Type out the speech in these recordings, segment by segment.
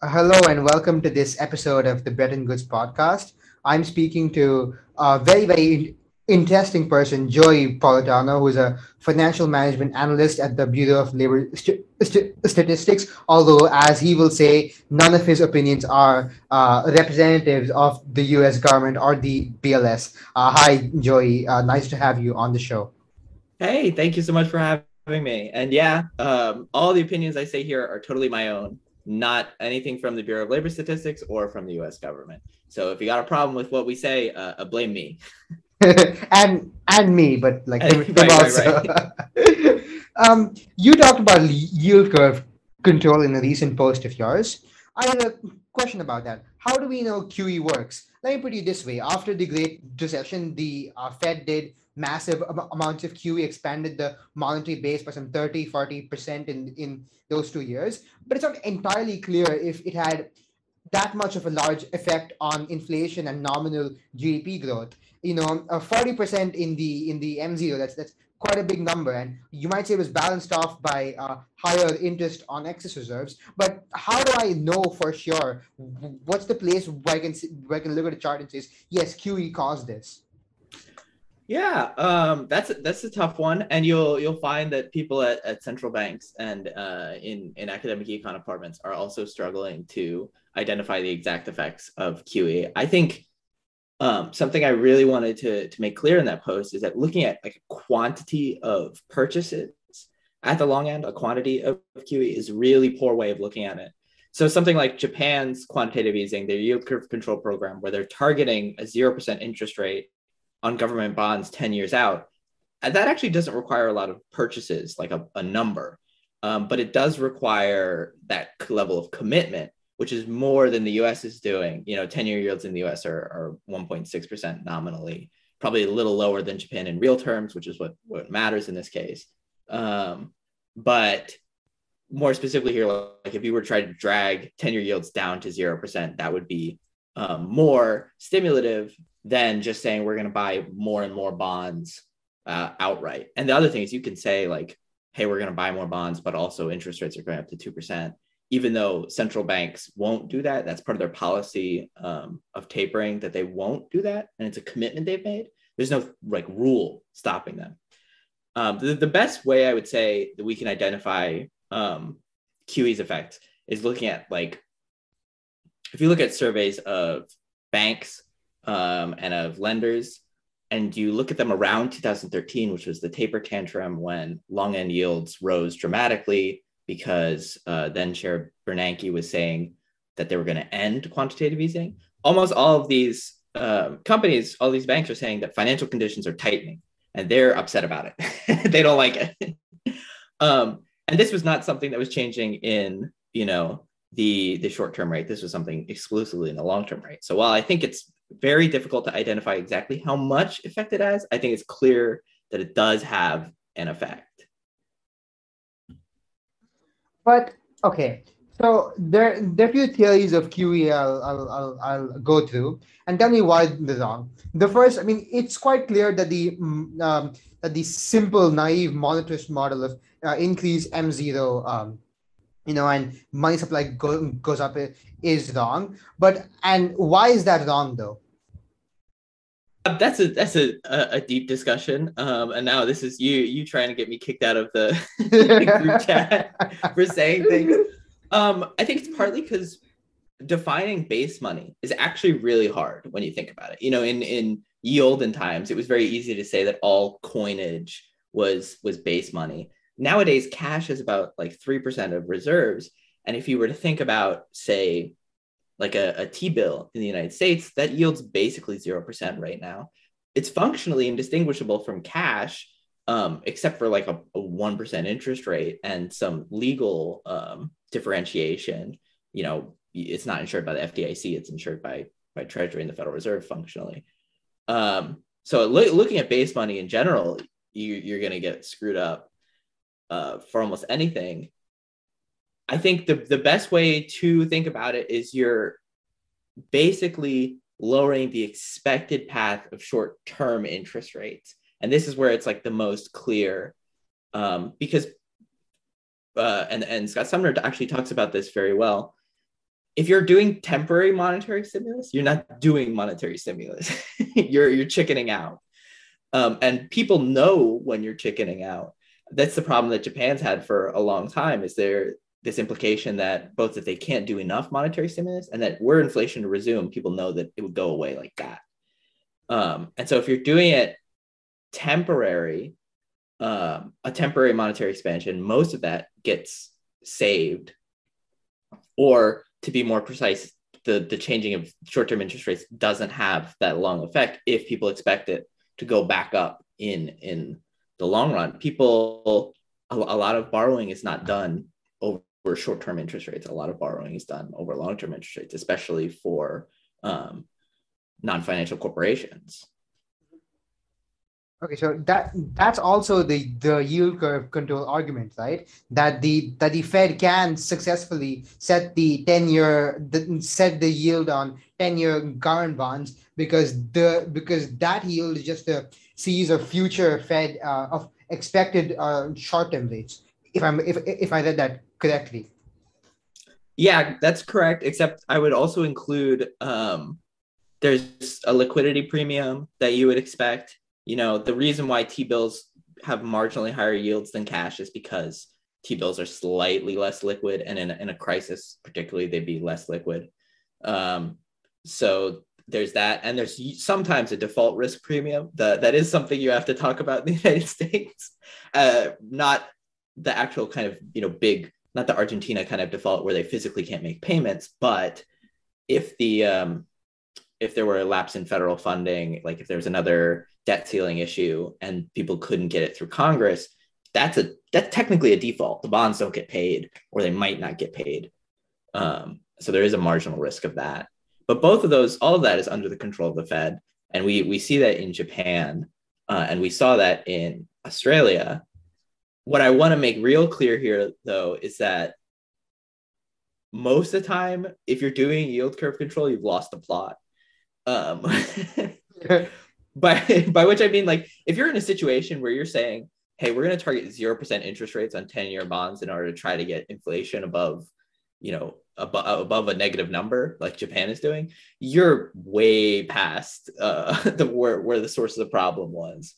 Hello and welcome to this episode of the Bretton Goods podcast. I'm speaking to a very, very interesting person, Joey Politano, who's a financial management analyst at the Bureau of Labor St- St- Statistics. Although, as he will say, none of his opinions are uh, representatives of the US government or the BLS. Uh, hi, Joey. Uh, nice to have you on the show. Hey, thank you so much for having me. And yeah, um, all the opinions I say here are totally my own, not anything from the Bureau of Labor Statistics or from the US government. So if you got a problem with what we say, uh, uh blame me. and and me, but like him right, also. Right, right. um, you talked about yield curve control in a recent post of yours. I had a question about that. How do we know QE works? Let me put it this way: After the Great Recession, the uh, Fed did massive am- amounts of QE, expanded the monetary base by some 30, 40 percent in in those two years. But it's not entirely clear if it had that much of a large effect on inflation and nominal GDP growth you know, forty percent in the in the M zero. That's that's quite a big number, and you might say it was balanced off by uh, higher interest on excess reserves. But how do I know for sure? What's the place where I can where I can look at the chart and say, yes, QE caused this? Yeah, um, that's that's a tough one, and you'll you'll find that people at, at central banks and uh, in in academic econ departments are also struggling to identify the exact effects of QE. I think um, something I really wanted to, to make clear in that post is that looking at like a quantity of purchases at the long end, a quantity of QE is really poor way of looking at it. So something like Japan's quantitative easing, their yield curve control program, where they're targeting a 0% interest rate on government bonds 10 years out, that actually doesn't require a lot of purchases, like a, a number. Um, but it does require that level of commitment which is more than the US is doing. You know, 10 year yields in the US are, are 1.6% nominally, probably a little lower than Japan in real terms, which is what, what matters in this case. Um, but more specifically here, like if you were trying to drag 10 year yields down to 0%, that would be um, more stimulative than just saying we're going to buy more and more bonds uh, outright. And the other thing is you can say, like, hey, we're going to buy more bonds, but also interest rates are going up to 2% even though central banks won't do that, that's part of their policy um, of tapering that they won't do that, and it's a commitment they've made. There's no like rule stopping them. Um, the, the best way I would say that we can identify um, QE's effect is looking at like if you look at surveys of banks um, and of lenders, and you look at them around 2013, which was the taper tantrum when long end yields rose dramatically because uh, then Chair Bernanke was saying that they were going to end quantitative easing. Almost all of these uh, companies, all these banks are saying that financial conditions are tightening, and they're upset about it. they don't like it. um, and this was not something that was changing in, you know, the the short term rate. This was something exclusively in the long term rate. So while I think it's very difficult to identify exactly how much effect it has, I think it's clear that it does have an effect. But okay, so there, there are a few theories of QE I'll, I'll, I'll, I'll, go through and tell me why they're wrong. The first, I mean, it's quite clear that the mm, um, that the simple, naive monetarist model of uh, increase M0, um, you know, and money supply go, goes up is wrong. But and why is that wrong though? that's a that's a, a, deep discussion. Um, and now this is you you trying to get me kicked out of the group chat for saying things. Um, I think it's partly because defining base money is actually really hard when you think about it. You know, in in ye olden times, it was very easy to say that all coinage was was base money. Nowadays, cash is about like three percent of reserves. And if you were to think about, say, like a, a T-bill in the United States, that yields basically 0% right now. It's functionally indistinguishable from cash, um, except for like a, a, 1% interest rate and some legal um, differentiation. You know, it's not insured by the FDIC, it's insured by, by Treasury and the Federal Reserve functionally. Um, so lo- looking at base money in general, you, you're going to get screwed up uh, for almost anything. I think the, the best way to think about it is you're basically lowering the expected path of short term interest rates. And this is where it's like the most clear um, because, uh, and, and Scott Sumner actually talks about this very well. if you're doing temporary monetary stimulus, you're not doing monetary stimulus. you're you're chickening out. Um, and people know when you're chickening out. That's the problem that Japan's had for a long time. Is there this implication that both that they can't do enough monetary stimulus and that were inflation to resume, people know that it would go away like that. Um, and so if you're doing it temporary, um, a temporary monetary expansion, most of that gets saved. Or to be more precise, the, the changing of short-term interest rates doesn't have that long effect if people expect it to go back up in in the long run. People a, a lot of borrowing is not done over short-term interest rates. A lot of borrowing is done over long-term interest rates, especially for um, non-financial corporations. Okay, so that that's also the the yield curve control argument, right? That the that the Fed can successfully set the ten year set the yield on ten year government bonds because the because that yield is just a series of future Fed uh, of expected uh, short term rates. If I'm if if I read that correctly. Yeah, that's correct. Except I would also include um, there's a liquidity premium that you would expect you know, the reason why T bills have marginally higher yields than cash is because T bills are slightly less liquid, and in a, in a crisis, particularly, they'd be less liquid. Um, so there's that, and there's sometimes a default risk premium. That that is something you have to talk about in the United States, uh, not the actual kind of you know big, not the Argentina kind of default where they physically can't make payments, but if the um, if there were a lapse in federal funding, like if there's another debt ceiling issue and people couldn't get it through Congress, that's a that's technically a default. The bonds don't get paid, or they might not get paid. Um, so there is a marginal risk of that. But both of those, all of that is under the control of the Fed, and we we see that in Japan, uh, and we saw that in Australia. What I want to make real clear here, though, is that most of the time, if you're doing yield curve control, you've lost the plot. Um, by by which I mean like if you're in a situation where you're saying, hey, we're going to target zero percent interest rates on ten year bonds in order to try to get inflation above, you know, above above a negative number like Japan is doing, you're way past uh, the where where the source of the problem was.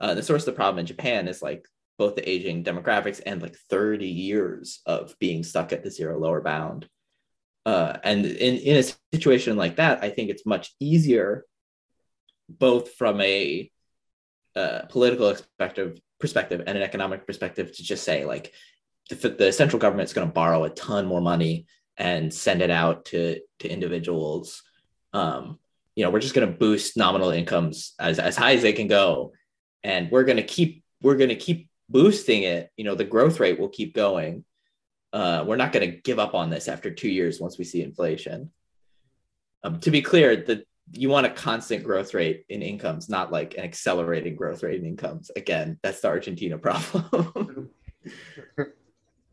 Uh, the source of the problem in Japan is like both the aging demographics and like 30 years of being stuck at the zero lower bound. Uh, and in, in a situation like that, I think it's much easier both from a uh, political perspective perspective and an economic perspective to just say like the, the central is going to borrow a ton more money and send it out to to individuals. Um, you know we're just going to boost nominal incomes as, as high as they can go. And we're going to keep we're going to keep boosting it. You know the growth rate will keep going. Uh, we're not going to give up on this after two years once we see inflation. Um, to be clear the you want a constant growth rate in incomes, not like an accelerating growth rate in incomes. Again, that's the Argentina problem.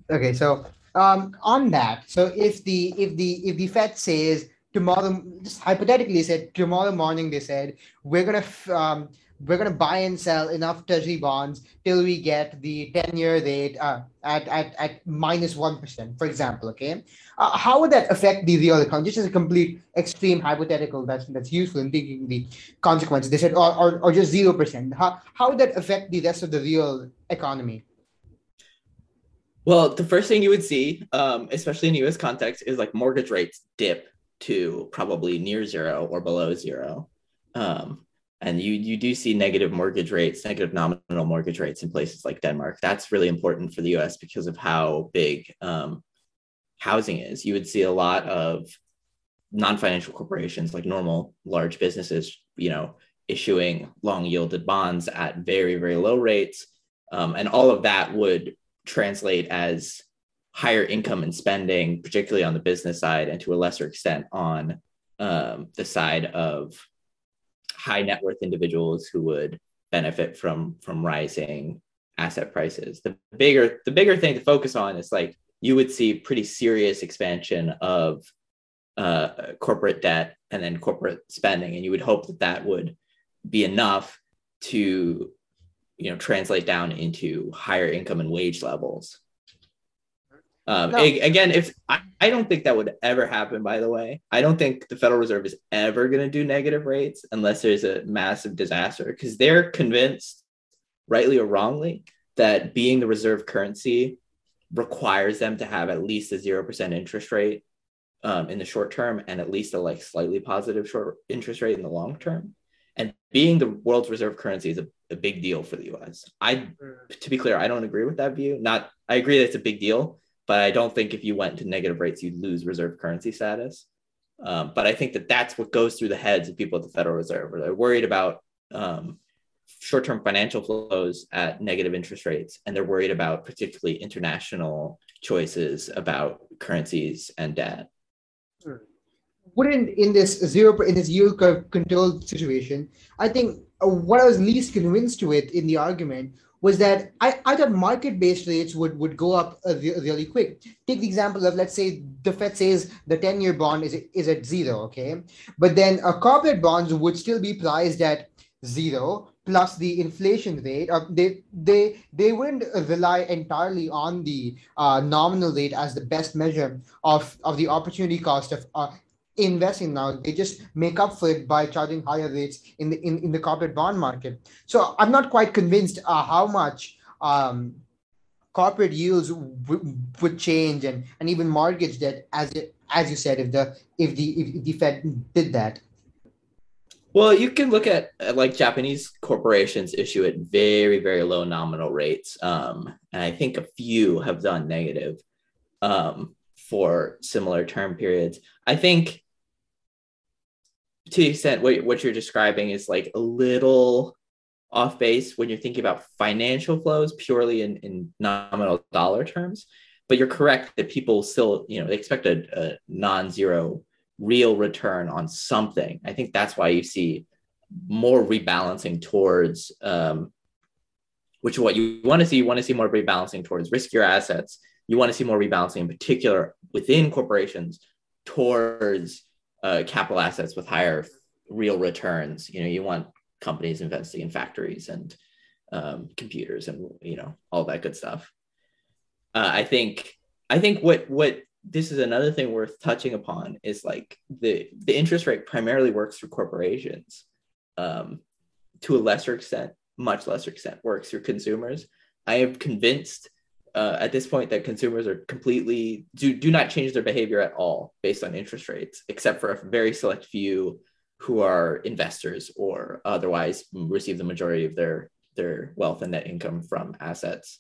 okay, so um, on that, so if the if the if the Fed says tomorrow, just hypothetically said tomorrow morning, they said we're gonna um, we're going to buy and sell enough treasury bonds till we get the 10 year rate uh, at, at, at minus 1, for example. Okay. Uh, how would that affect the real economy? Just as a complete extreme hypothetical that's, that's useful in thinking the consequences. They said, or, or, or just 0%. How, how would that affect the rest of the real economy? Well, the first thing you would see, um, especially in US context, is like mortgage rates dip to probably near zero or below zero. Um, and you you do see negative mortgage rates negative nominal mortgage rates in places like denmark. That's really important for the us because of how big um, housing is. You would see a lot of non-financial corporations like normal large businesses you know issuing long yielded bonds at very very low rates. Um, and all of that would translate as higher income and spending particularly on the business side and to a lesser extent on um, the side of high net worth individuals who would benefit from from rising asset prices. The bigger the bigger thing to focus on is like you would see pretty serious expansion of uh, corporate debt and then corporate spending, and you would hope that that would be enough to you know translate down into higher income and wage levels. Um, no. again, if I, I don't think that would ever happen, by the way. I don't think the Federal Reserve is ever going to do negative rates unless there's a massive disaster because they're convinced, rightly or wrongly, that being the reserve currency requires them to have at least a 0% interest rate um, in the short term and at least a like slightly positive short interest rate in the long term. And being the world's reserve currency is a, a big deal for the US. I, mm. to be clear, I don't agree with that view. Not, I agree that it's a big deal, but I don't think if you went to negative rates, you'd lose reserve currency status. Um, but I think that that's what goes through the heads of people at the Federal Reserve, they're worried about um, short-term financial flows at negative interest rates, and they're worried about particularly international choices about currencies and debt. Wouldn't in this zero in this yield curve control situation, I think uh, what I was least convinced with in the argument was that I, I thought market-based rates would, would go up uh, really quick. Take the example of let's say the Fed says the 10-year bond is, is at zero, okay? But then a corporate bonds would still be priced at zero plus the inflation rate. Uh, they they they wouldn't rely entirely on the uh, nominal rate as the best measure of, of the opportunity cost of uh, investing now they just make up for it by charging higher rates in the in, in the corporate bond market. So i'm not quite convinced uh, how much um, corporate yields w- would change and and even mortgage debt as it as you said if the if the if the fed did that. Well you can look at like japanese corporations issue at very very low nominal rates um, and i think a few have done negative um, for similar term periods. I think to the extent what, what you're describing is like a little off base when you're thinking about financial flows purely in, in nominal dollar terms. But you're correct that people still you know they expect a, a non-zero real return on something. I think that's why you see more rebalancing towards um, which what you want to see. You want to see more rebalancing towards riskier assets. You want to see more rebalancing in particular within corporations towards uh, capital assets with higher real returns. You know, you want companies investing in factories and um, computers and you know all that good stuff. Uh, I think I think what what this is another thing worth touching upon is like the the interest rate primarily works for corporations. Um, to a lesser extent, much lesser extent, works for consumers. I am convinced uh, at this point that consumers are completely do do not change their behavior at all based on interest rates, except for a very select few who are investors or otherwise receive the majority of their their wealth and net income from assets.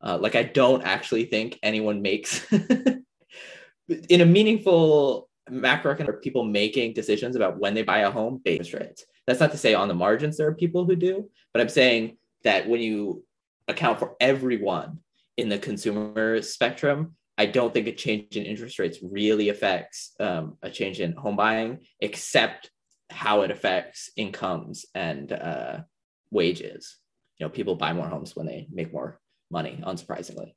Uh, like I don't actually think anyone makes in a meaningful macroeconomic people making decisions about when they buy a home based rates. That's not to say on the margins there are people who do, but I'm saying that when you account for everyone in the consumer spectrum, I don't think a change in interest rates really affects um, a change in home buying, except how it affects incomes and uh, wages. You know, people buy more homes when they make more money, unsurprisingly.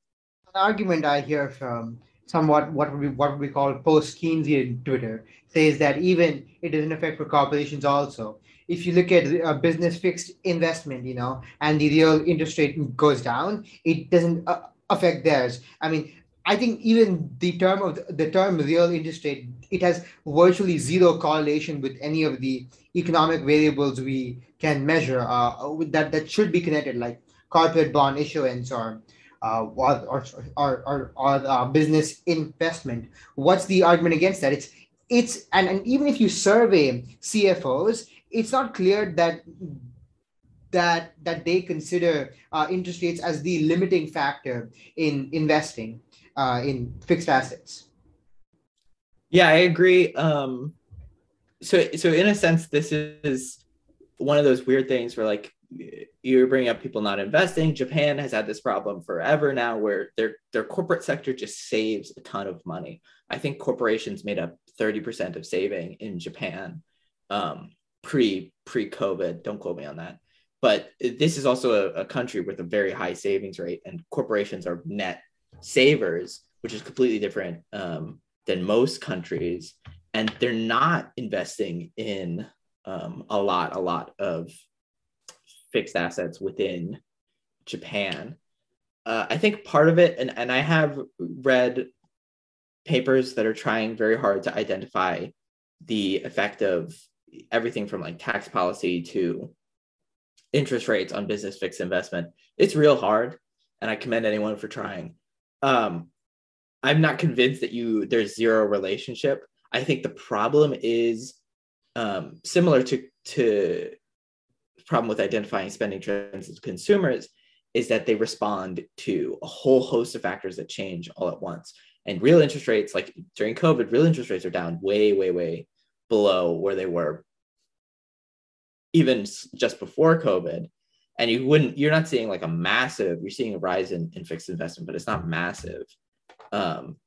An argument I hear from somewhat what we what we call post Keynesian Twitter says that even it doesn't affect for corporations also. If you look at business fixed investment, you know, and the real interest rate goes down, it doesn't uh, affect theirs. I mean, I think even the term of the, the term real interest rate, it has virtually zero correlation with any of the economic variables we can measure uh, that that should be connected, like corporate bond issuance or uh, or or, or, or uh, business investment. What's the argument against that? It's it's and, and even if you survey CFOs, it's not clear that that that they consider uh, interest rates as the limiting factor in investing uh, in fixed assets. Yeah, I agree. Um, so, so in a sense, this is one of those weird things where, like, you're bringing up people not investing. Japan has had this problem forever now, where their their corporate sector just saves a ton of money. I think corporations made up thirty percent of saving in Japan um, pre pre COVID. Don't quote me on that but this is also a, a, country with a very high savings rate and corporations are net savers which is completely different um, than most countries and they're not investing in um, a lot a lot of fixed assets within japan uh, i think part of it and, and i have read papers that are trying very hard to identify the effect of everything from like tax policy to interest rates on business fixed investment. It's real hard, and I commend anyone for trying. Um, I'm not convinced that you there's zero relationship. I think the problem is um, similar to to problem with identifying spending trends as consumers is that they respond to a whole host of factors that change all at once. And real interest rates, like during COVID, real interest rates are down way, way, way below where they were even just before COVID. And you wouldn't, you're not seeing like a massive, you're seeing a rise in, in fixed investment, but it's not massive. Um,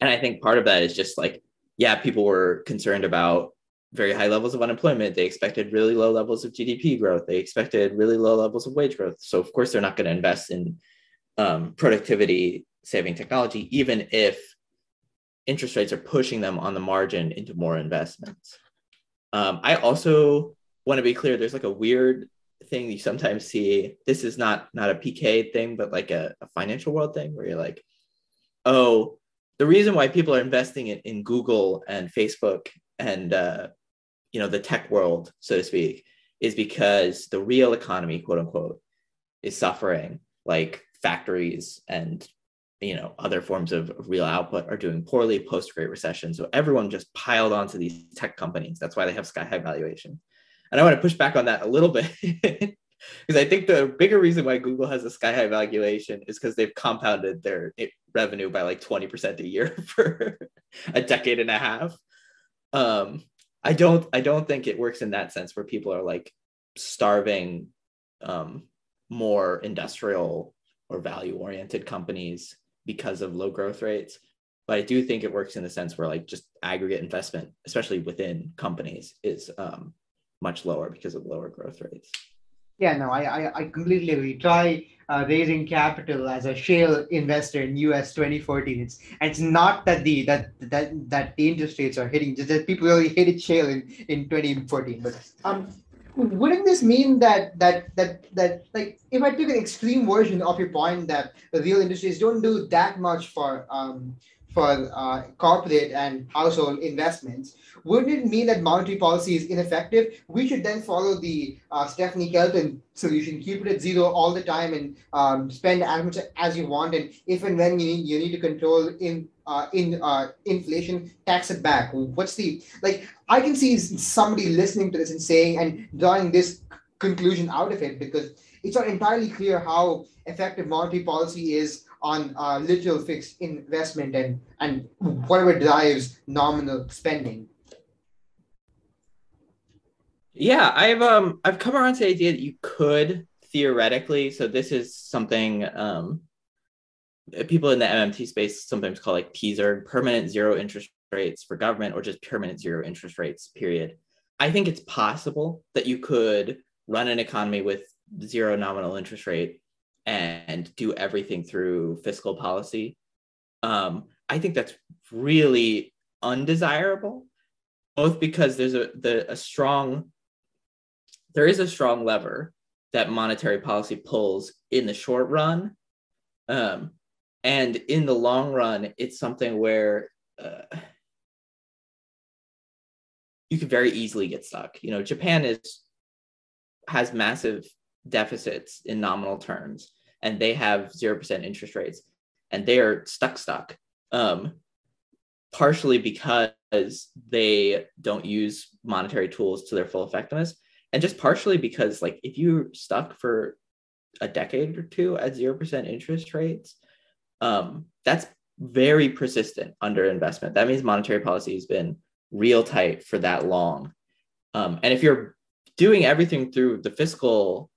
and I think part of that is just like, yeah, people were concerned about very high levels of unemployment. They expected really low levels of GDP growth. They expected really low levels of wage growth. So, of course, they're not going to invest in um, productivity saving technology, even if interest rates are pushing them on the margin into more investments. Um, I also want to be clear there's like a weird thing you sometimes see. This is not not a PK thing, but like a, a financial world thing where you're like, oh, the reason why people are investing in, in Google and Facebook and uh, you know the tech world, so to speak, is because the real economy, quote unquote, is suffering. Like factories and you know other forms of real output are doing poorly post Great Recession. So everyone just piled onto these tech companies. That's why they have sky high valuation. And I want to push back on that a little bit because I think the bigger reason why Google has a sky high valuation is because they've compounded their revenue by like 20% a year for a decade and a half. Um, I don't I don't think it works in that sense where people are like starving um, more industrial or value oriented companies because of low growth rates. But I do think it works in the sense where like just aggregate investment, especially within companies, is um, much lower because of lower growth rates. Yeah, no, I, I, I completely agree. Try uh, raising capital as a shale investor in US 2014. It's it's not that the that that that the interest rates are hitting, just that people really hated shale in, in 2014. But um wouldn't this mean that that that that like if I took an extreme version of your point that the real industries don't do that much for um for uh, corporate and household investments, wouldn't it mean that monetary policy is ineffective? We should then follow the uh, Stephanie Kelton solution, keep it at zero all the time and um, spend as much as you want. And if and when you need, you need to control in uh, in uh, inflation, tax it back. What's the like? I can see somebody listening to this and saying and drawing this conclusion out of it because it's not entirely clear how effective monetary policy is on uh, literal fixed investment and and whatever drives nominal spending. Yeah, I've um I've come around to the idea that you could theoretically. So this is something um people in the MMT space sometimes call like teaser permanent zero interest rates for government or just permanent zero interest rates. Period. I think it's possible that you could run an economy with zero nominal interest rate and do everything through fiscal policy. Um, I think that's really undesirable, both because there's a the, a strong there is a strong lever that monetary policy pulls in the short run, um, and in the long run, it's something where uh, you could very easily get stuck. You know, Japan is has massive deficits in nominal terms and they have 0% interest rates and they are stuck stuck um, partially because they don't use monetary tools to their full effectiveness and just partially because like if you're stuck for a decade or two at 0% interest rates um, that's very persistent under investment that means monetary policy has been real tight for that long um, and if you're doing everything through the fiscal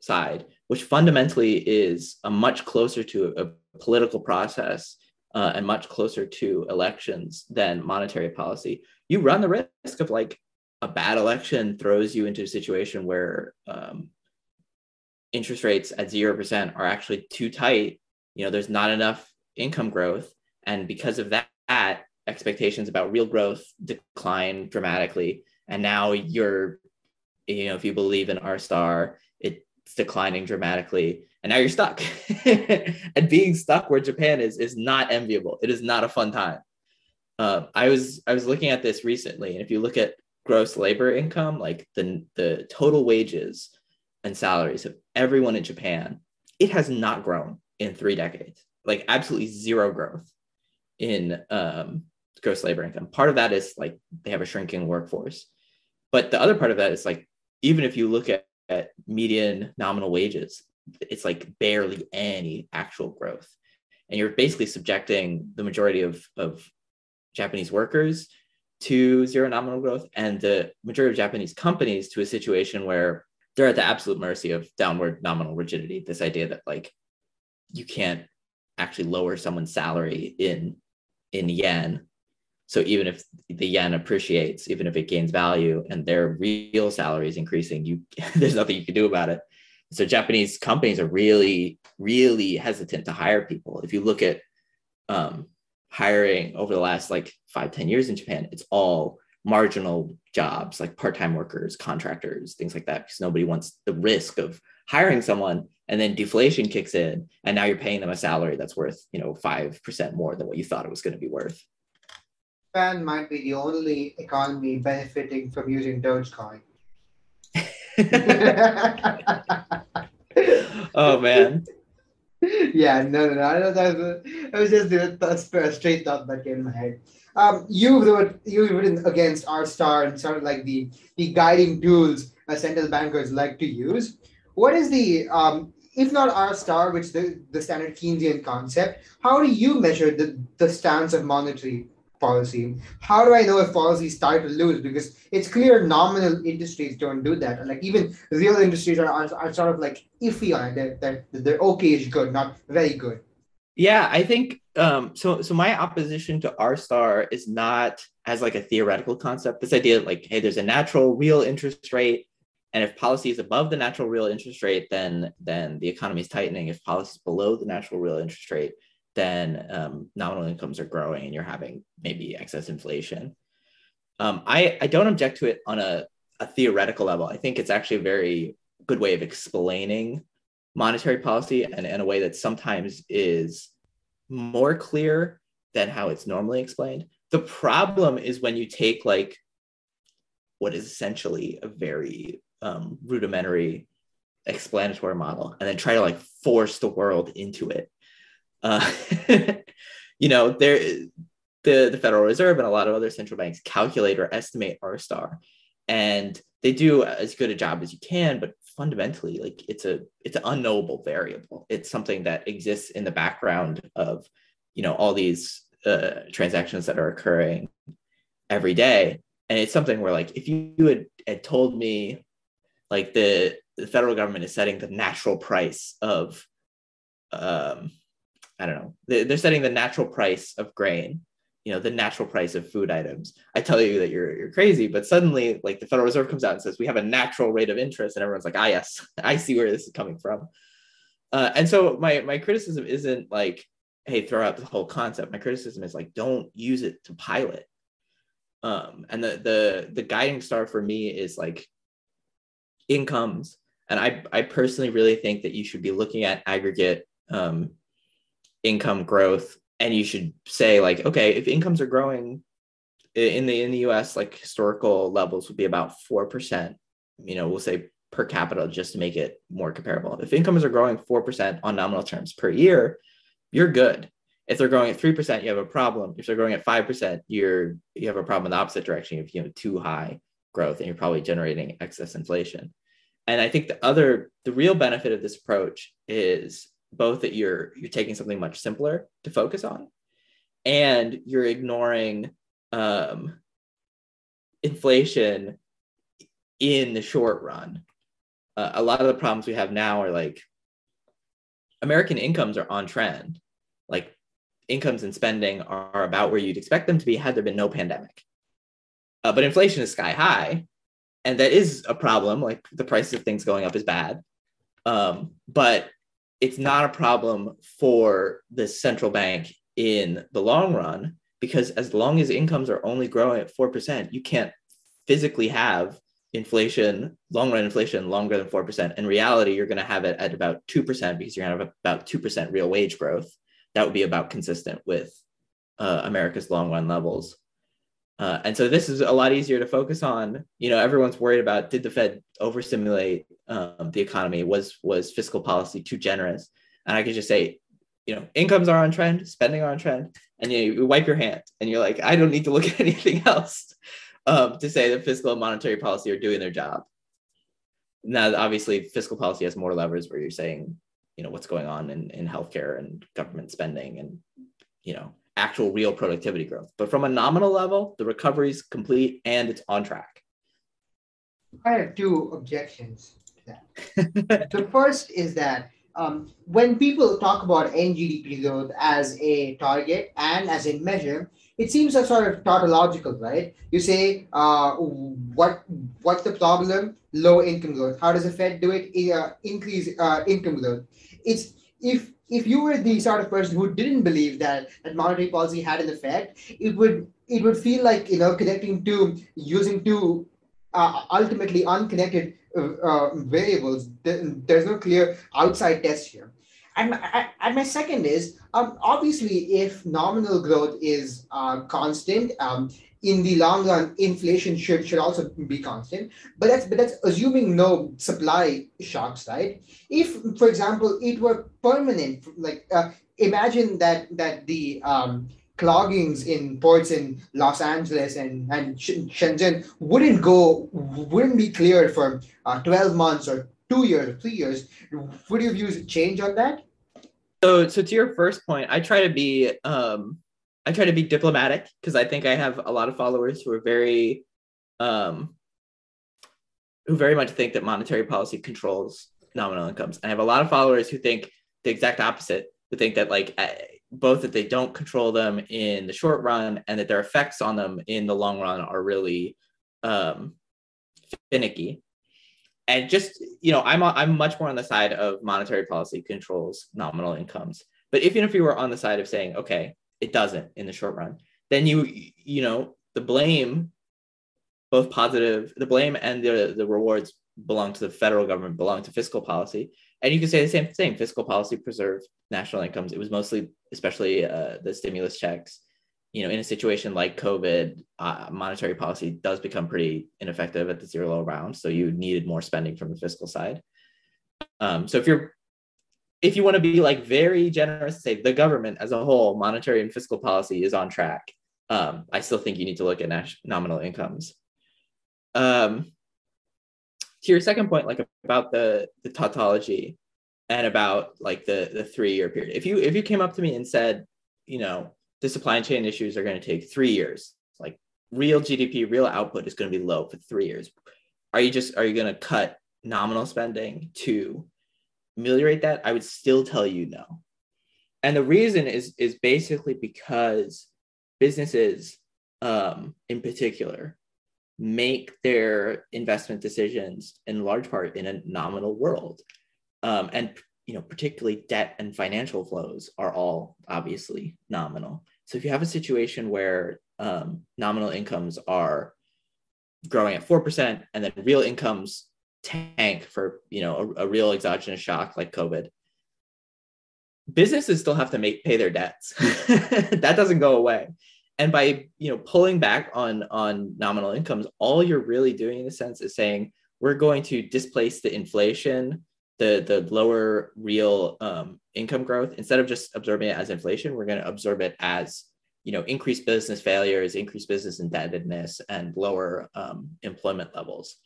side which fundamentally is a much closer to a political process uh, and much closer to elections than monetary policy, you run the risk of like a bad election throws you into a situation where um, interest rates at 0% are actually too tight. You know, there's not enough income growth. And because of that, that expectations about real growth decline dramatically. And now you're, you know, if you believe in R star, it's declining dramatically, and now you're stuck. and being stuck where Japan is is not enviable. It is not a fun time. Uh, I was I was looking at this recently, and if you look at gross labor income, like the the total wages and salaries of everyone in Japan, it has not grown in three decades. Like absolutely zero growth in um, gross labor income. Part of that is like they have a shrinking workforce, but the other part of that is like even if you look at, at median nominal wages, it's like barely any actual growth. And you're basically subjecting the majority of, of Japanese workers to zero nominal growth and the majority of Japanese companies to a situation where they're at the absolute mercy of downward nominal rigidity. This idea that like you can't actually lower someone's salary in in yen. So even if the yen appreciates, even if it gains value and their real salary is increasing, you there's nothing you can do about it. So Japanese companies are really, really hesitant to hire people. If you look at um, hiring over the last like five, ten years in Japan, it's all marginal jobs like part-time workers, contractors, things like that, because nobody wants the risk of hiring someone and then deflation kicks in and now you're paying them a salary that's worth, you know, 5% more than what you thought it was going to be worth. Japan might be the only economy benefiting from using Dogecoin. oh man. Yeah, no, no, no. I know that was, it was just the straight thought that came in my head. Um, you wrote you written against R star and sort of like the the guiding tools that central bankers like to use. What is the um, if not R star, which the the standard Keynesian concept? How do you measure the the stance of monetary policy. How do I know if policies start to lose? Because it's clear nominal industries don't do that. And Like even real industries are, are, are sort of like iffy on it. They're, they're, they're okay is good, not very good. Yeah, I think um, so. So my opposition to R star is not as like a theoretical concept. This idea that like, hey, there's a natural real interest rate, and if policy is above the natural real interest rate, then then the economy is tightening. If policy is below the natural real interest rate, then um, nominal incomes are growing and you're having maybe excess inflation. Um, I, I don't object to it on a, a theoretical level. I think it's actually a very good way of explaining monetary policy and in a way that sometimes is more clear than how it's normally explained. The problem is when you take like what is essentially a very um, rudimentary explanatory model and then try to like force the world into it uh, you know, there the the Federal Reserve and a lot of other central banks calculate or estimate R star, and they do as good a job as you can. But fundamentally, like it's a it's an unknowable variable. It's something that exists in the background of you know all these uh, transactions that are occurring every day, and it's something where like if you had, had told me like the the federal government is setting the natural price of um, I don't know, they're setting the natural price of grain, you know, the natural price of food items. I tell you that you're you're crazy, but suddenly like the Federal Reserve comes out and says we have a natural rate of interest, and everyone's like, ah, yes, I see where this is coming from. Uh, and so my my criticism isn't like, hey, throw out the whole concept. My criticism is like, don't use it to pilot. Um, and the the the guiding star for me is like incomes, and I I personally really think that you should be looking at aggregate um, income growth and you should say like okay if incomes are growing in the in the US like historical levels would be about 4% you know we'll say per capita just to make it more comparable. If incomes are growing 4% on nominal terms per year you're good. If they're growing at 3% you have a problem. If they're growing at 5% you're you have a problem in the opposite direction. If you have too high growth and you're probably generating excess inflation. And i think the other the real benefit of this approach is both that you're you're taking something much simpler to focus on and you're ignoring um, inflation in the short run. Uh, a lot of the problems we have now are like american incomes are on trend. Like incomes and spending are about where you'd expect them to be had there been no pandemic. Uh, but inflation is sky high and that is a problem. Like the price of things going up is bad. Um, but it's not a problem for the central bank in the long run because as long as incomes are only growing at 4%, you can't physically have inflation, long run inflation, longer than 4%. In reality, you're going to have it at about 2% because you're going to have about 2% real wage growth. That would be about consistent with uh, America's long run levels. Uh, and so this is a lot easier to focus on. You know, everyone's worried about did the Fed overstimulate um, the economy? Was was fiscal policy too generous? And I could just say, you know, incomes are on trend, spending are on trend, and you, you wipe your hand and you're like, I don't need to look at anything else um, to say that fiscal and monetary policy are doing their job. Now, obviously, fiscal policy has more levers where you're saying, you know, what's going on in, in healthcare and government spending and, you know, actual real productivity growth. But from a nominal level, the recovery is complete and it's on track. I have two objections to that. the first is that um, when people talk about NGDP growth as a target and as a measure, it seems a sort of tautological, right? You say, uh, what what's the problem? Low income growth. How does the Fed do it? Uh, increase uh, income growth. It's if if you were the sort of person who didn't believe that that monetary policy had an effect, it would it would feel like you know connecting to using two uh, ultimately unconnected uh, uh, variables. There's no clear outside test here. And my, and my second is um, obviously if nominal growth is uh, constant, um, in the long run, inflation should, should also be constant. But that's but that's assuming no supply shocks, right? If, for example, it were permanent, like uh, imagine that that the um, cloggings in ports in Los Angeles and and Shenzhen wouldn't go wouldn't be cleared for uh, twelve months or two years or three years. Would your views change on that? So, so to your first point, I try to be um, I try to be diplomatic because I think I have a lot of followers who are very, um, who very much think that monetary policy controls nominal incomes. I have a lot of followers who think the exact opposite, who think that like both that they don't control them in the short run and that their effects on them in the long run are really um, finicky. And just you know, I'm I'm much more on the side of monetary policy controls nominal incomes. But even if you were on the side of saying, okay, it doesn't in the short run then you you know the blame both positive the blame and the the rewards belong to the federal government belong to fiscal policy. And you can say the same thing fiscal policy preserved national incomes. It was mostly especially uh, the stimulus checks. You know in a situation like covid uh, monetary policy does become pretty ineffective at the zero lower bound so you needed more spending from the fiscal side. Um, so if you're if you want to be like very generous, say the government as a whole, monetary and fiscal policy is on track. Um, I still think you need to look at nas- nominal incomes. Um, to your second point, like about the the tautology and about like the the three year period. If you if you came up to me and said, you know, the supply chain issues are going to take three years, like real GDP, real output is going to be low for three years. Are you just are you going to cut nominal spending to ameliorate that, I would still tell you no. And the reason is is basically because businesses, um, in particular, make their investment decisions in large part in a nominal world, um, and you know particularly debt and financial flows are all obviously nominal. So if you have a situation where um, nominal incomes are growing at four percent, and then real incomes tank for you know a, a real exogenous shock like COVID, businesses still have to make pay their debts. that doesn't go away. And by you know pulling back on on nominal incomes, all you're really doing in a sense is saying we're going to displace the inflation, the the lower real um, income growth. Instead of just absorbing it as inflation, we're going to absorb it as you know increased business failures, increased business indebtedness, and lower um, employment levels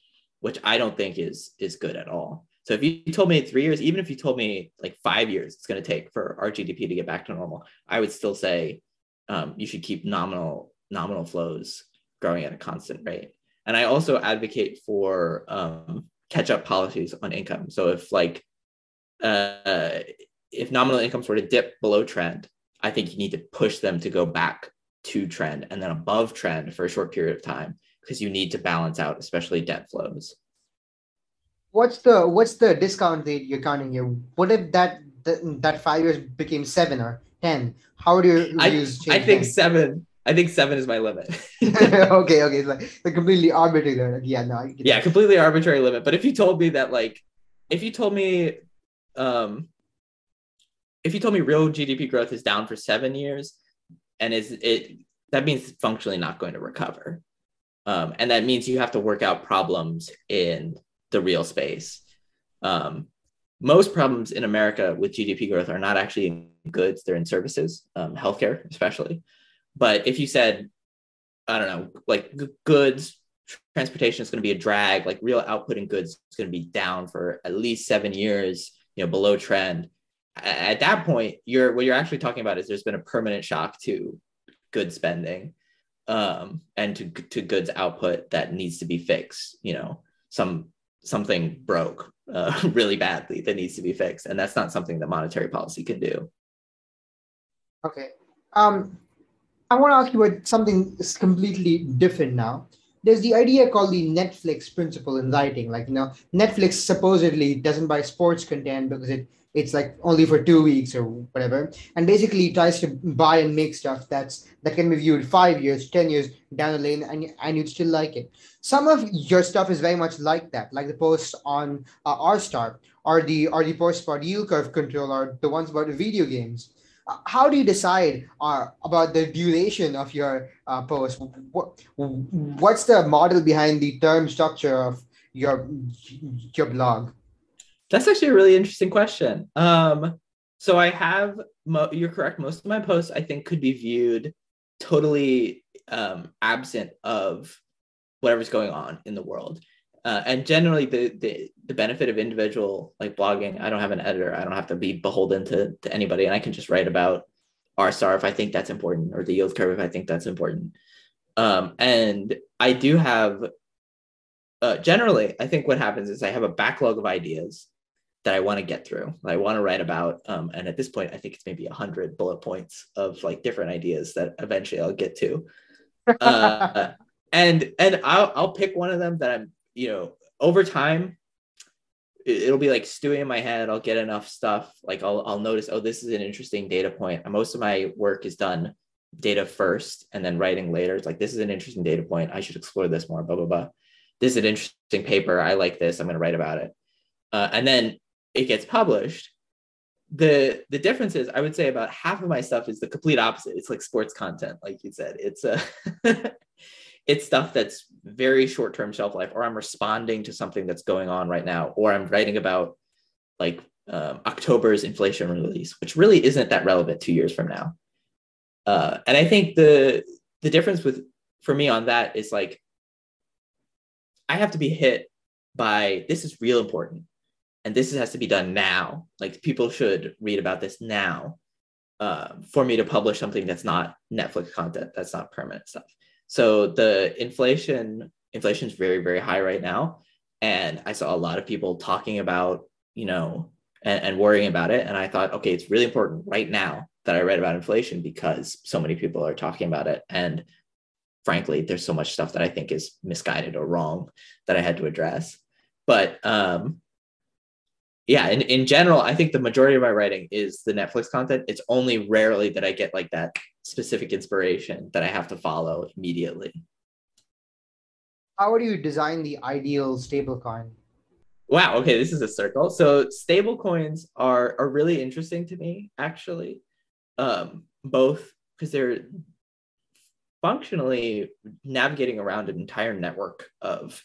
which I don't think is is good at all. So if you told me three years, even if you told me like five years, it's going to take for our GDP to get back to normal, I would still say um, you should keep nominal nominal flows growing at a constant rate. And I also advocate for um, catch up policies on income. So if like uh, if nominal incomes were to dip below trend, I think you need to push them to go back to trend and then above trend for a short period of time because you need to balance out, especially debt flows. What's the what's the discount rate you're counting here? What if that that, that five years became seven or ten? How do you use? I, I think seven. I think seven is my limit. okay, okay, it's like, like completely arbitrary. Like, yeah, no. yeah, completely arbitrary limit. But if you told me that, like, if you told me, um, if you told me real GDP growth is down for seven years, and is it that means functionally not going to recover, um, and that means you have to work out problems in the real space. Um, most problems in America with GDP growth are not actually in goods; they're in services, um, healthcare especially. But if you said, I don't know, like g- goods, transportation is going to be a drag, like real output in goods is going to be down for at least seven years, you know, below trend. At that point, you're what you're actually talking about is there's been a permanent shock to good spending um, and to to goods output that needs to be fixed. You know, some something broke uh, really badly that needs to be fixed, and that's not something that monetary policy can do. Okay. Um, I want to ask you about something completely different now. There's the idea called the Netflix principle in writing. Like, you know, Netflix supposedly doesn't buy sports content because it it's like only for two weeks or whatever and basically tries to buy and make stuff that's that can be viewed five years ten years down the lane and, and you'd still like it some of your stuff is very much like that like the posts on uh, r star or the or the posts about yield curve control or the ones about the video games how do you decide uh, about the duration of your uh, post? What, what's the model behind the term structure of your your blog? That's actually a really interesting question. Um, so I have, mo- you're correct. Most of my posts I think could be viewed totally um, absent of whatever's going on in the world. Uh, and generally the, the the benefit of individual like blogging i don't have an editor i don't have to be beholden to, to anybody and i can just write about r star if i think that's important or the yield curve if i think that's important um, and i do have uh, generally i think what happens is i have a backlog of ideas that i want to get through i want to write about um, and at this point i think it's maybe 100 bullet points of like different ideas that eventually i'll get to uh, and and I'll, I'll pick one of them that i'm you know, over time, it'll be like stewing in my head. I'll get enough stuff. Like I'll, I'll notice, oh, this is an interesting data point. Most of my work is done data first and then writing later. It's like, this is an interesting data point. I should explore this more, blah, blah, blah. This is an interesting paper. I like this. I'm going to write about it. Uh, and then it gets published. The, the difference is I would say about half of my stuff is the complete opposite. It's like sports content, like you said. It's a it's stuff that's very short term shelf life, or I'm responding to something that's going on right now, or I'm writing about like um, October's inflation release, which really isn't that relevant two years from now. Uh, and I think the the difference with for me on that is like I have to be hit by this is real important, and this has to be done now. Like people should read about this now uh, for me to publish something that's not Netflix content, that's not permanent stuff. So the inflation inflation is very very high right now, and I saw a lot of people talking about you know and, and worrying about it, and I thought, okay, it's really important right now that I read about inflation because so many people are talking about it, and frankly, there's so much stuff that I think is misguided or wrong that I had to address. But um, yeah, in, in general, I think the majority of my writing is the Netflix content. It's only rarely that I get like that specific inspiration that I have to follow immediately. How would you design the ideal stablecoin? Wow. Okay, this is a circle. So stablecoins are are really interesting to me, actually. Um, both because they're functionally navigating around an entire network of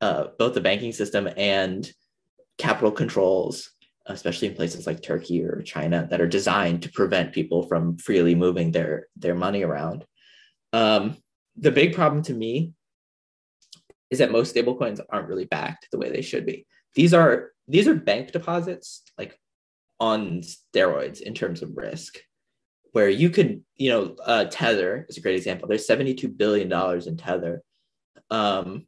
uh, both the banking system and capital controls especially in places like Turkey or China that are designed to prevent people from freely moving their their money around. Um, the big problem to me is that most stablecoins aren't really backed the way they should be. These are these are bank deposits like on steroids in terms of risk, where you could you know uh, Tether is a great example. There's 72 billion dollars in Tether. Um,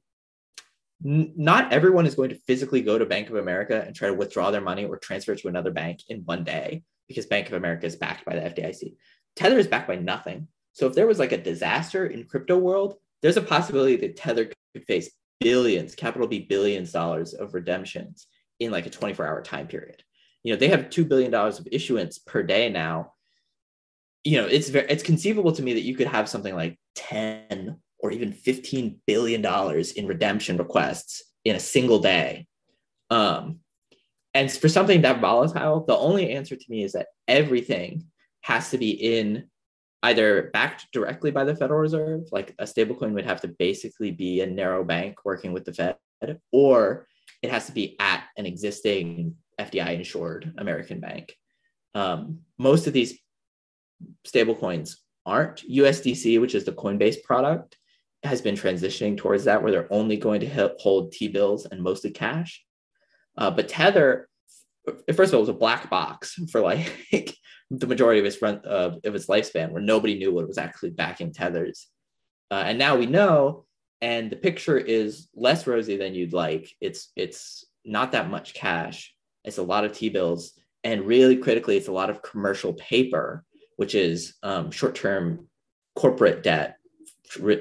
not everyone is going to physically go to Bank of America and try to withdraw their money or transfer it to another bank in one day because Bank of America is backed by the FDIC. Tether is backed by nothing. So if there was like a disaster in crypto world, there's a possibility that Tether could face billions, capital B billions dollars of redemptions in like a 24 hour time period. You know, they have $2 billion of issuance per day now. you know, it's very it's conceivable to me that you could have something like 10 or even 15 billion dollars in redemption requests in a single day. Um, and for something that volatile, the only answer to me is that everything has to be in either backed directly by the Federal Reserve, like a stablecoin would have to basically be a narrow bank working with the Fed, or it has to be at an existing FDI insured American bank. Um, most of these stablecoins aren't. USDC, which is the Coinbase product, has been transitioning towards that, where they're only going to hold T bills and mostly cash. Uh, but Tether, first of all, was a black box for like the majority of its run uh, of its lifespan, where nobody knew what was actually backing tethers. Uh, and now we know, and the picture is less rosy than you'd like. It's it's not that much cash. It's a lot of T bills, and really critically, it's a lot of commercial paper, which is um, short term corporate debt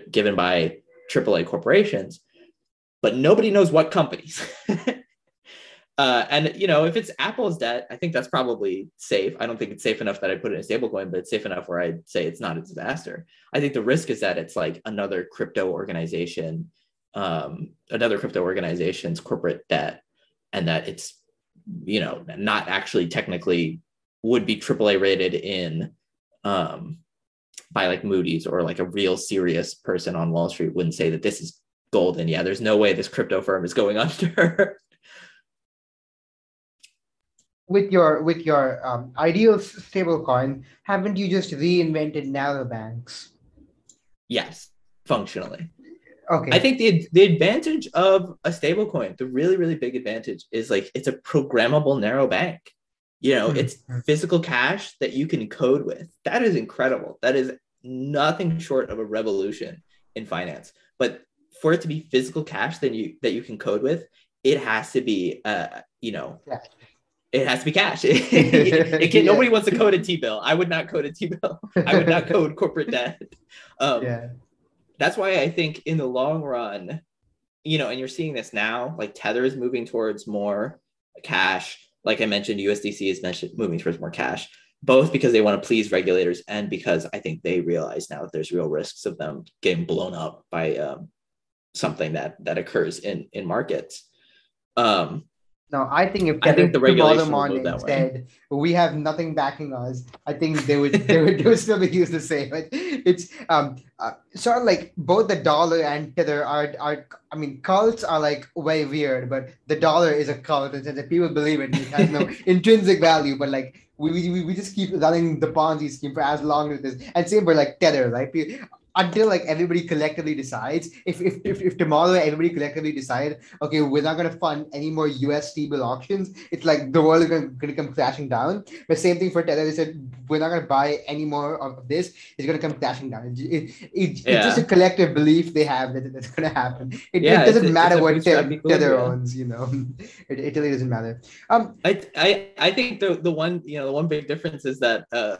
given by AAA corporations. But nobody knows what companies. Uh, and you know, if it's Apple's debt, I think that's probably safe. I don't think it's safe enough that I put it in a stablecoin, but it's safe enough where I'd say it's not a disaster. I think the risk is that it's like another crypto organization, um, another crypto organization's corporate debt, and that it's you know not actually technically would be AAA rated in um, by like Moody's or like a real serious person on Wall Street wouldn't say that this is golden. Yeah, there's no way this crypto firm is going under with your with your um, ideal stablecoin, haven't you just reinvented narrow banks? Yes, functionally. Okay. I think the the advantage of a stablecoin, the really really big advantage is like it's a programmable narrow bank. You know, mm-hmm. it's physical cash that you can code with. That is incredible. That is nothing short of a revolution in finance. But for it to be physical cash that you that you can code with, it has to be uh, you know, yeah it has to be cash. it, can, yeah. Nobody wants to code a T bill. I would not code a T bill. I would not code corporate debt. Um, yeah. That's why I think in the long run, you know, and you're seeing this now, like Tether is moving towards more cash. Like I mentioned, USDC is mentioned moving towards more cash, both because they want to please regulators and because I think they realize now that there's real risks of them getting blown up by um, something that that occurs in in markets. Um, no, I think if I think the tomorrow morning said we have nothing backing us, I think they would they would, they would still be used the same. It's um uh, sort of like both the dollar and tether are are I mean cults are like way weird, but the dollar is a cult and that people believe it. It has no intrinsic value, but like we, we, we just keep running the Ponzi scheme for as long as this. And same for like tether, right? Until like everybody collectively decides if if, if, if tomorrow everybody collectively decide okay we're not going to fund any more us t-bill auctions it's like the world is going to come crashing down. But same thing for tether they said we're not going to buy any more of this it's going to come crashing down. It, it, it yeah. it's just a collective belief they have that that's going to happen. It, yeah, it doesn't matter what tether, tether owns you know. It, it really doesn't matter. Um I, I i think the the one you know the one big difference is that uh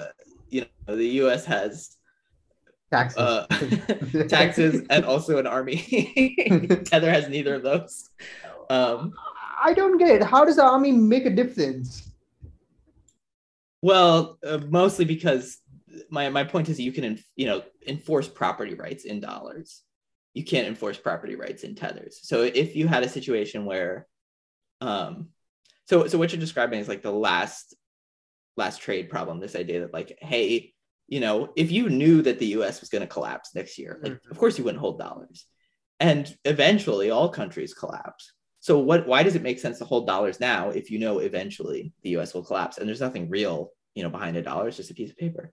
you know the us has taxes, uh, taxes, and also an army. Tether has neither of those. Um, I don't get it. How does the army make a difference? Well, uh, mostly because my my point is you can you know enforce property rights in dollars. You can't enforce property rights in tethers. So if you had a situation where, um, so so what you're describing is like the last last trade problem. This idea that like, hey, you know, if you knew that the US was going to collapse next year, like, mm-hmm. of course you wouldn't hold dollars. And eventually all countries collapse. So what why does it make sense to hold dollars now if you know eventually the US will collapse and there's nothing real, you know, behind a dollar, it's just a piece of paper.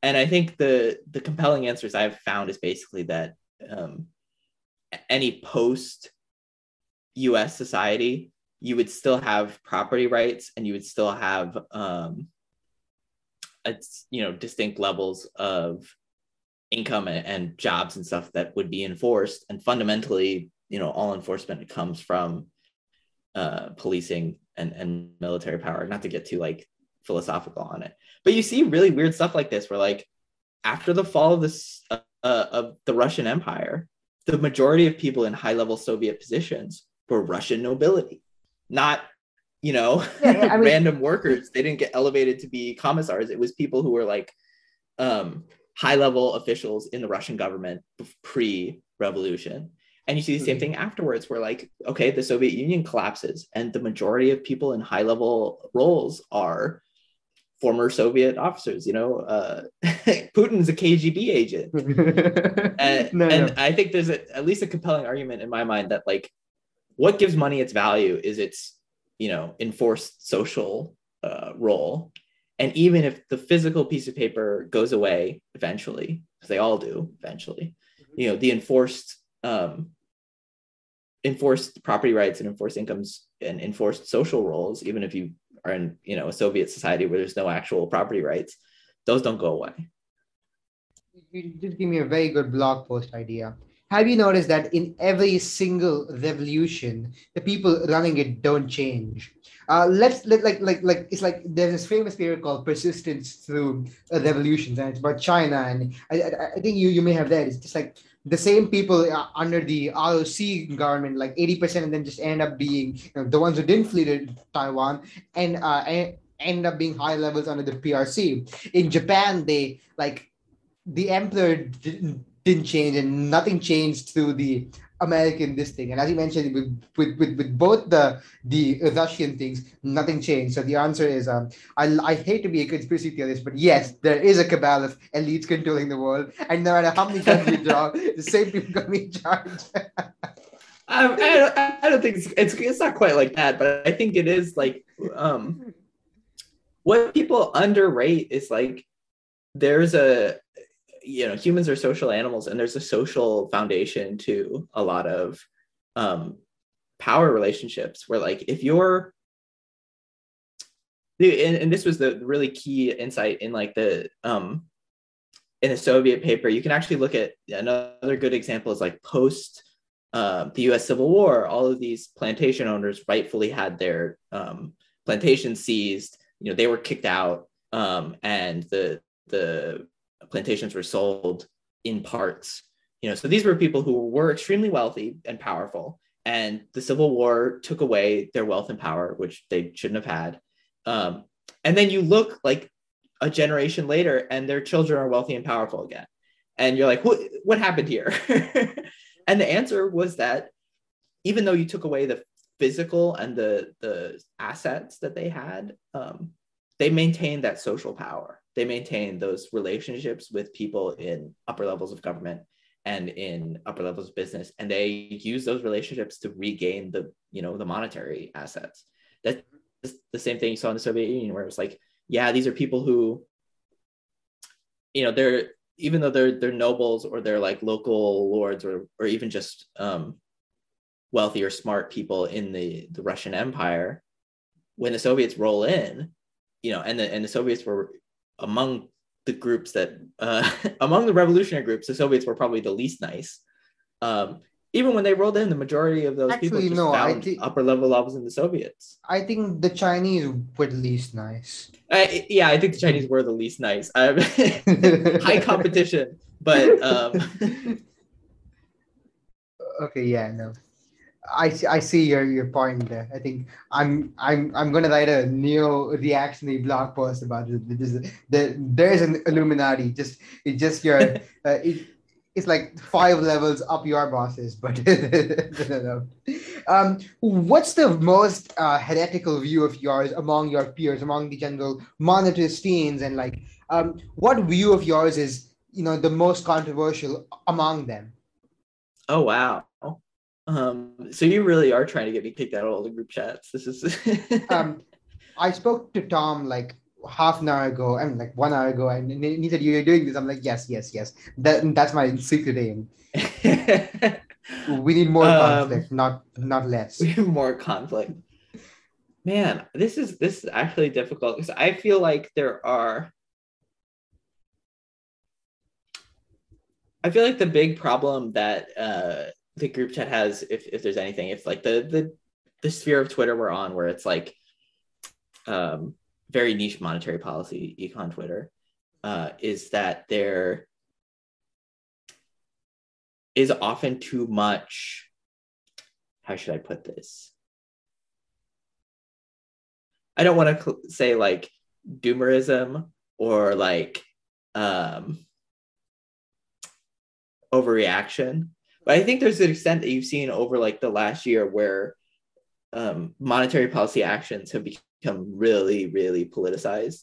And I think the the compelling answers I've found is basically that um, any post US society, you would still have property rights and you would still have um, you know distinct levels of income and, and, jobs and stuff that would be enforced. And fundamentally you know all enforcement comes from uh, policing and, and military power not to get too like philosophical on it. But you see really weird stuff like this where like after the fall of this uh, of the russian empire the majority of people in high level soviet positions were russian nobility not you know, yeah, yeah, I mean, random workers. They didn't get elevated to be commissars. It was people who were like um, high level officials in the Russian government pre revolution. And you see the same mm-hmm. thing afterwards, where like, okay, the Soviet Union collapses, and the majority of people in high level roles are former Soviet officers. You know, uh, Putin's a KGB agent, and, no, and no. I think there's a, at least a compelling argument in my mind that like, what gives money its value is its you know enforced social uh, role, and even if the physical piece of paper goes away eventually, because they all do eventually, mm-hmm. you know, the enforced um, enforced property rights and enforced incomes and enforced social roles, even if you are in you know a Soviet society where there's no actual property rights, those don't go away. You just give me a very good blog post idea. Have you noticed that in every single revolution, the people running it don't change? Uh, let's let like like like it's like there's this famous period called persistence through uh, revolutions, and it's about China. And I, I, think you you may have that. It's just like the same people uh, under the ROC government, like 80%, and then just end up being you know, the ones who didn't flee to Taiwan and uh, end up being high levels under the PRC. In Japan, they like the emperor didn't, didn't change and nothing changed through the American this thing. And as you mentioned, with, with, with, with both the the Russian things, nothing changed. So the answer is, um, I, I hate to be a conspiracy theorist, but yes, there is a cabal of elites controlling the world, and no matter how many times you draw, the same people going to be in charge. Um, I, don't, I don't think it's, it's it's not quite like that, but I think it is like um, what people underrate is like there's a you know humans are social animals and there's a social foundation to a lot of um, power relationships where like if you're and, and this was the really key insight in like the um in a soviet paper you can actually look at another good example is like post uh, the us civil war all of these plantation owners rightfully had their um, plantations seized you know they were kicked out um, and the the plantations were sold in parts. You know, so these were people who were extremely wealthy and powerful, and the Civil War took away their wealth and power, which they shouldn't have had. Um, and then you look like a generation later, and their children are wealthy and powerful again, and you're like, what what happened here? and the answer was that even though you took away the physical and the the assets that they had, um, they maintained that social power they maintain those relationships with people in upper levels of government and in upper levels of business and they use those relationships to regain the you know the monetary assets. That's the same thing you saw in the soviet union where it's like yeah these are people who you know they're even though they're they're nobles or they're like local lords or or even just um, wealthy or smart people in the the russian empire when the soviets roll in you know and the and the soviets were among the groups that uh, among the revolutionary groups, the Soviets were probably the least nice. Um, even when they rolled in, the majority of those Actually, people no, found th- upper level levels in the Soviets. I think the Chinese were the least nice. I, yeah, I think the Chinese were the least nice. high competition, but um... okay, yeah, no. I, I see your, your point there. I think I'm I'm I'm gonna write a neo reactionary blog post about it. There's, there, there's an Illuminati. Just it's just your uh, it, it's like five levels up your bosses. But um, what's the most uh, heretical view of yours among your peers, among the general monetarist teens, and like um, what view of yours is you know the most controversial among them? Oh wow. Um, so you really are trying to get me kicked out of all the group chats. This is. um, I spoke to Tom like half an hour ago. I mean, like one hour ago, and he said you're doing this. I'm like, yes, yes, yes. That that's my secret aim. we need more um, conflict, not not less. We have more conflict. Man, this is this is actually difficult because I feel like there are. I feel like the big problem that uh, the group chat has if if there's anything if like the the the sphere of Twitter we're on where it's like um very niche monetary policy econ Twitter uh, is that there is often too much how should I put this? I don't want to cl- say like doomerism or like um, overreaction. But I think there's an extent that you've seen over like the last year where um, monetary policy actions have become really, really politicized.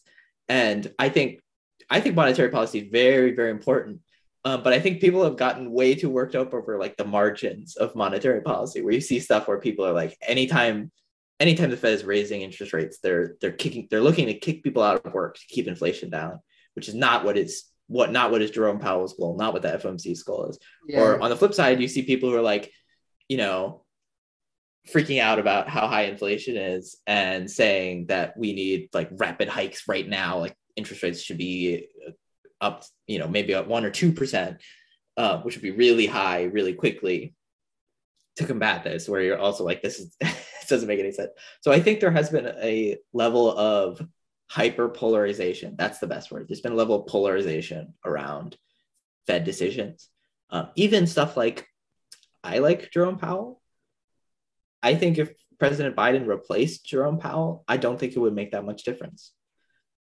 And I think I think monetary policy is very, very important. Um, but I think people have gotten way too worked up over like the margins of monetary policy, where you see stuff where people are like, anytime, anytime the Fed is raising interest rates, they're they're kicking, they're looking to kick people out of work to keep inflation down, which is not what is what not what is Jerome Powell's goal, not what the FOMC's goal is. Yeah. Or on the flip side, you see people who are like, you know, freaking out about how high inflation is and saying that we need like rapid hikes right now, like interest rates should be up, you know, maybe at one or two percent, uh, which would be really high, really quickly to combat this. Where you're also like, this is this doesn't make any sense. So I think there has been a level of hyper polarization. That's the best word. There's been a level of polarization around Fed decisions. Um, even stuff like I like Jerome Powell. I think if President Biden replaced Jerome Powell, I don't think it would make that much difference.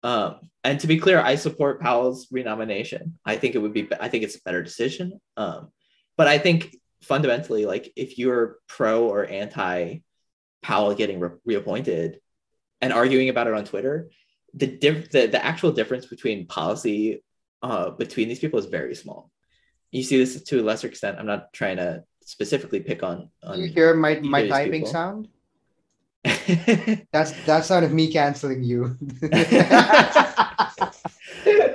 Um, and to be clear, I support Powell's renomination. I think it would be, I think it's a better decision. Um, but I think fundamentally, like if you're pro or anti Powell getting re- reappointed and arguing about it on Twitter, the, diff- the the actual difference between policy uh, between these people is very small. You see this to a lesser extent. I'm not trying to specifically pick on. on you hear my my typing people. sound? that's that's not of me canceling you.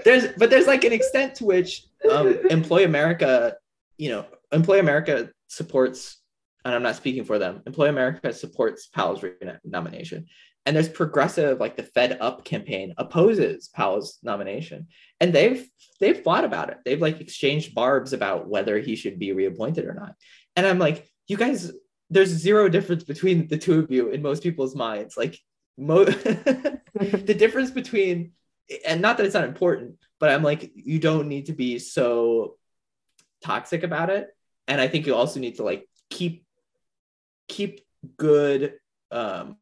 there's but there's like an extent to which um, Employ America, you know, Employ America supports, and I'm not speaking for them. Employ America supports Powell's nomination, and there's progressive like the Fed Up campaign opposes Powell's nomination, and they've they've fought about it. They've like exchanged barbs about whether he should be reappointed or not. And I'm like, you guys there's zero difference between the two of you in most people's minds. Like mo- the difference between and not that it's not important, but I'm like, you don't need to be so toxic about it. And I think you also need to like keep keep good um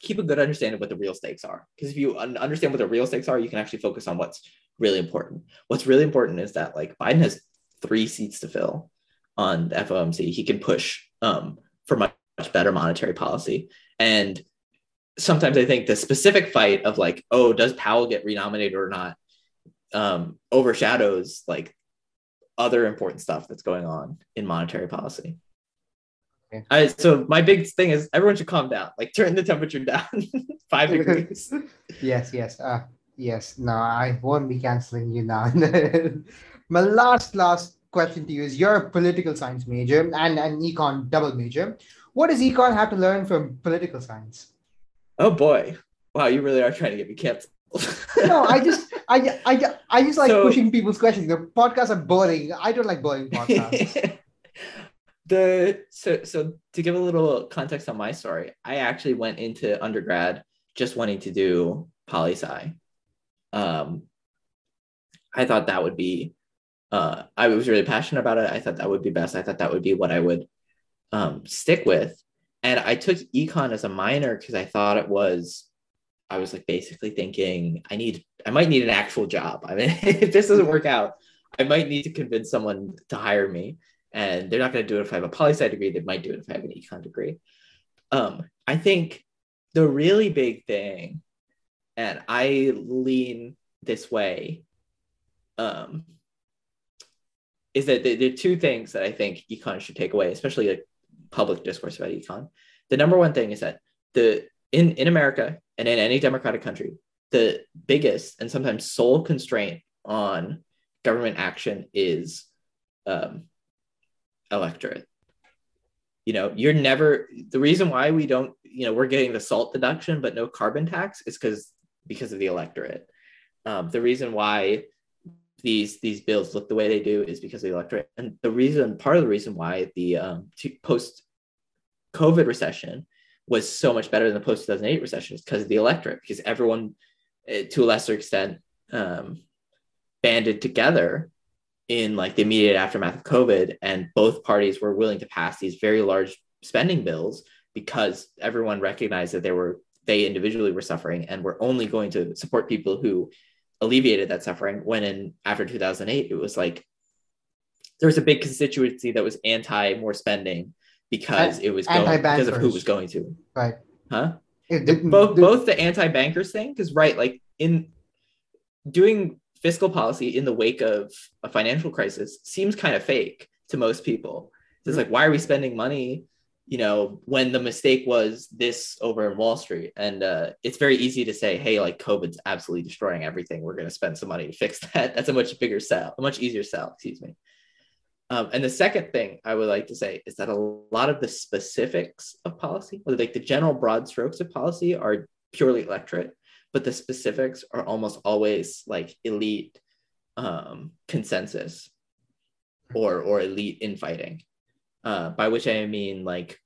keep a good understanding of what the real stakes are. Because if you un- understand what the real stakes are, you can actually focus on what's really important. What's really important is that like Biden has three seats to fill on the FOMC. He can push um, for much, much better monetary policy. And sometimes I think the specific fight of like, oh, does Powell get renominated or not, um, overshadows like other important stuff that's going on in monetary policy. I, so my big thing is everyone should calm down, like turn the temperature down five degrees. yes, yes, uh, yes. No, I won't be canceling you now. my last, last question to you is you're a political science major and an econ double major. What does econ have to learn from political science? Oh boy. Wow, you really are trying to get me canceled. no, I just I, I I just like so, pushing people's questions. The podcasts are boring. I don't like boring podcasts. The so so to give a little context on my story, I actually went into undergrad just wanting to do poli sci. Um, I thought that would be uh, I was really passionate about it. I thought that would be best. I thought that would be what I would um, stick with. And I took econ as a minor because I thought it was, I was like basically thinking I need, I might need an actual job. I mean, if this doesn't work out, I might need to convince someone to hire me. And they're not going to do it if I have a poli sci degree. They might do it if I have an econ degree. Um, I think the really big thing, and I lean this way, um, is that there are two things that I think econ should take away, especially like public discourse about econ. The number one thing is that the in in America and in any democratic country, the biggest and sometimes sole constraint on government action is um, electorate. You know, you're never the reason why we don't, you know, we're getting the SALT deduction but no carbon tax is because because of the electorate. Um, the reason why these these bills look the way they do is because of the electorate. And the reason, part of the reason why the um, post COVID recession was so much better than the post 2008 recession is because of the electorate, because everyone, eh, to a lesser extent, um, banded together in like the immediate aftermath of COVID, and both parties were willing to pass these very large spending bills because everyone recognized that they were they individually were suffering and were only going to support people who alleviated that suffering when in after 2008 it was like there was a big constituency that was anti more spending because it was going because of who was going to. Right. Huh? Both both the anti-bankers thing because right like in doing fiscal policy in the wake of a financial crisis seems kind of fake to most people it's like why are we spending money you know, when the mistake was this over in Wall Street. And uh, it's very easy to say, hey, like COVID's absolutely destroying everything. We're going to spend some money to fix that. That's a much bigger sell, a much easier sell, excuse me. Um, and the second thing I would like to say is that a lot of the specifics of policy, like the general broad strokes of policy, are purely electorate, but the specifics are almost always like elite um, consensus or or elite infighting uh, by which I mean like,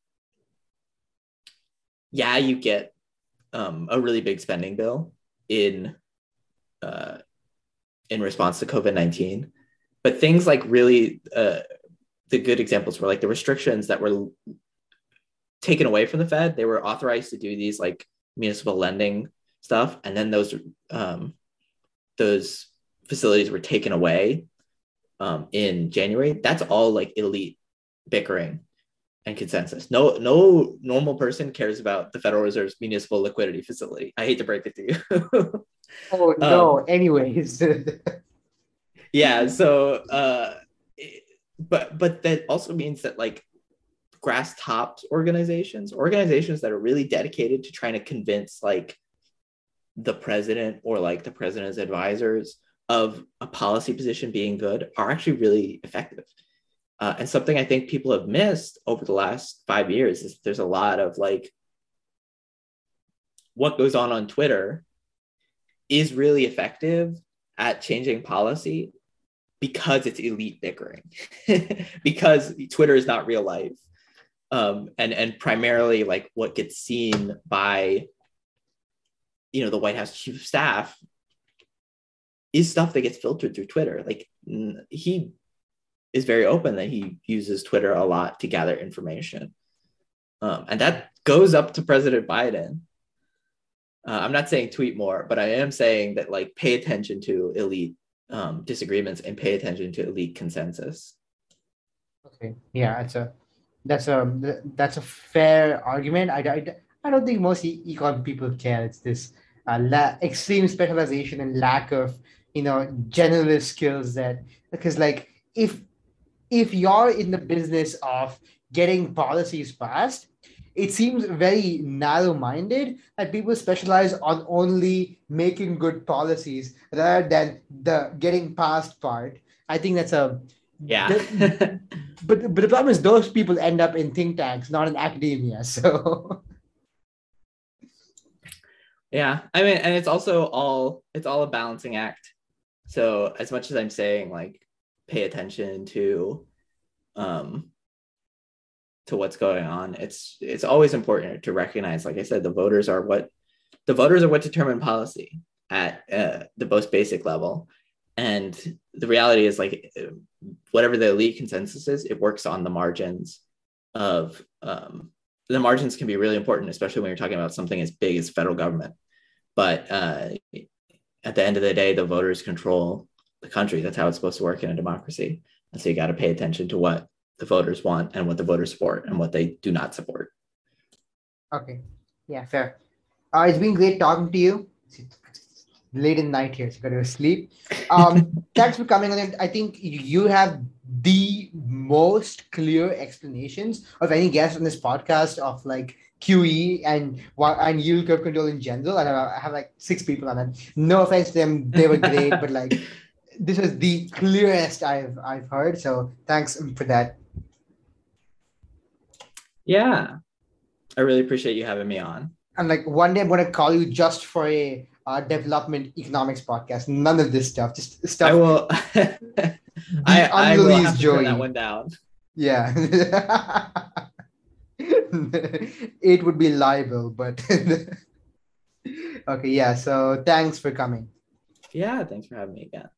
yeah, you get um, a really big spending bill in uh, in response to COVID nineteen, but things like really uh, the good examples were like the restrictions that were taken away from the Fed. They were authorized to do these like municipal lending stuff, and then those um, those facilities were taken away um, in January. That's all like elite bickering and consensus. No, no normal person cares about the Federal Reserve's municipal liquidity facility. I hate to break it to you. oh no. Um, anyways. yeah. So, uh, but but that also means that like grass tops organizations, organizations that are really dedicated to trying to convince like the president or like the president's advisors of a policy position being good, are actually really effective. Uh, and something I think people have missed over the last five years is there's a lot of like what goes on on Twitter is really effective at changing policy because it's elite bickering, because Twitter is not real life. Um, and and primarily like what gets seen by you know the White House chief of staff is stuff that gets filtered through Twitter. Like he is very open that he uses Twitter a lot to gather information. Um, and that goes up to President Biden. Uh, I'm not saying tweet more, but I am saying that like pay attention to elite um, disagreements and pay attention to elite consensus. Okay, yeah, that's a that's a that's a fair argument. I, I, I don't think most econ people care. It's this uh, la- extreme specialization and lack of you know generalist skills that because like if if you're in the business of getting policies passed, it seems very narrow minded that people specialize on only making good policies rather than the getting passed part. I think that's a yeah. The, but but the problem is those people end up in think tanks, not in academia. So yeah, I mean, and it's also all it's all a balancing act. So as much as I'm saying like pay attention to um to what's going on it's it's always important to recognize like i said the voters are what the voters are what determine policy at uh, the most basic level and the reality is like whatever the elite consensus is it works on the margins of um, the margins can be really important especially when you're talking about something as big as federal government but uh, at the end of the day the voters control the country. That's how it's supposed to work in a democracy. And so you got to pay attention to what the voters want and what the voters support and what they do not support. Okay. Yeah, fair. Uh, it's been great talking to you. It's late in the night here, so you got to go sleep. Um, thanks for coming on. I think you have the most clear explanations of any guest on this podcast of like QE and and yield curve control in general. And I have like six people on it. No offense to them, they were great, but like this is the clearest I've I've heard. So thanks for that. Yeah, I really appreciate you having me on. And like one day I'm going to call you just for a uh, development economics podcast. None of this stuff, just stuff. I will. I, I will have to turn that one down. Yeah. it would be libel, but okay, yeah. So thanks for coming. Yeah, thanks for having me again.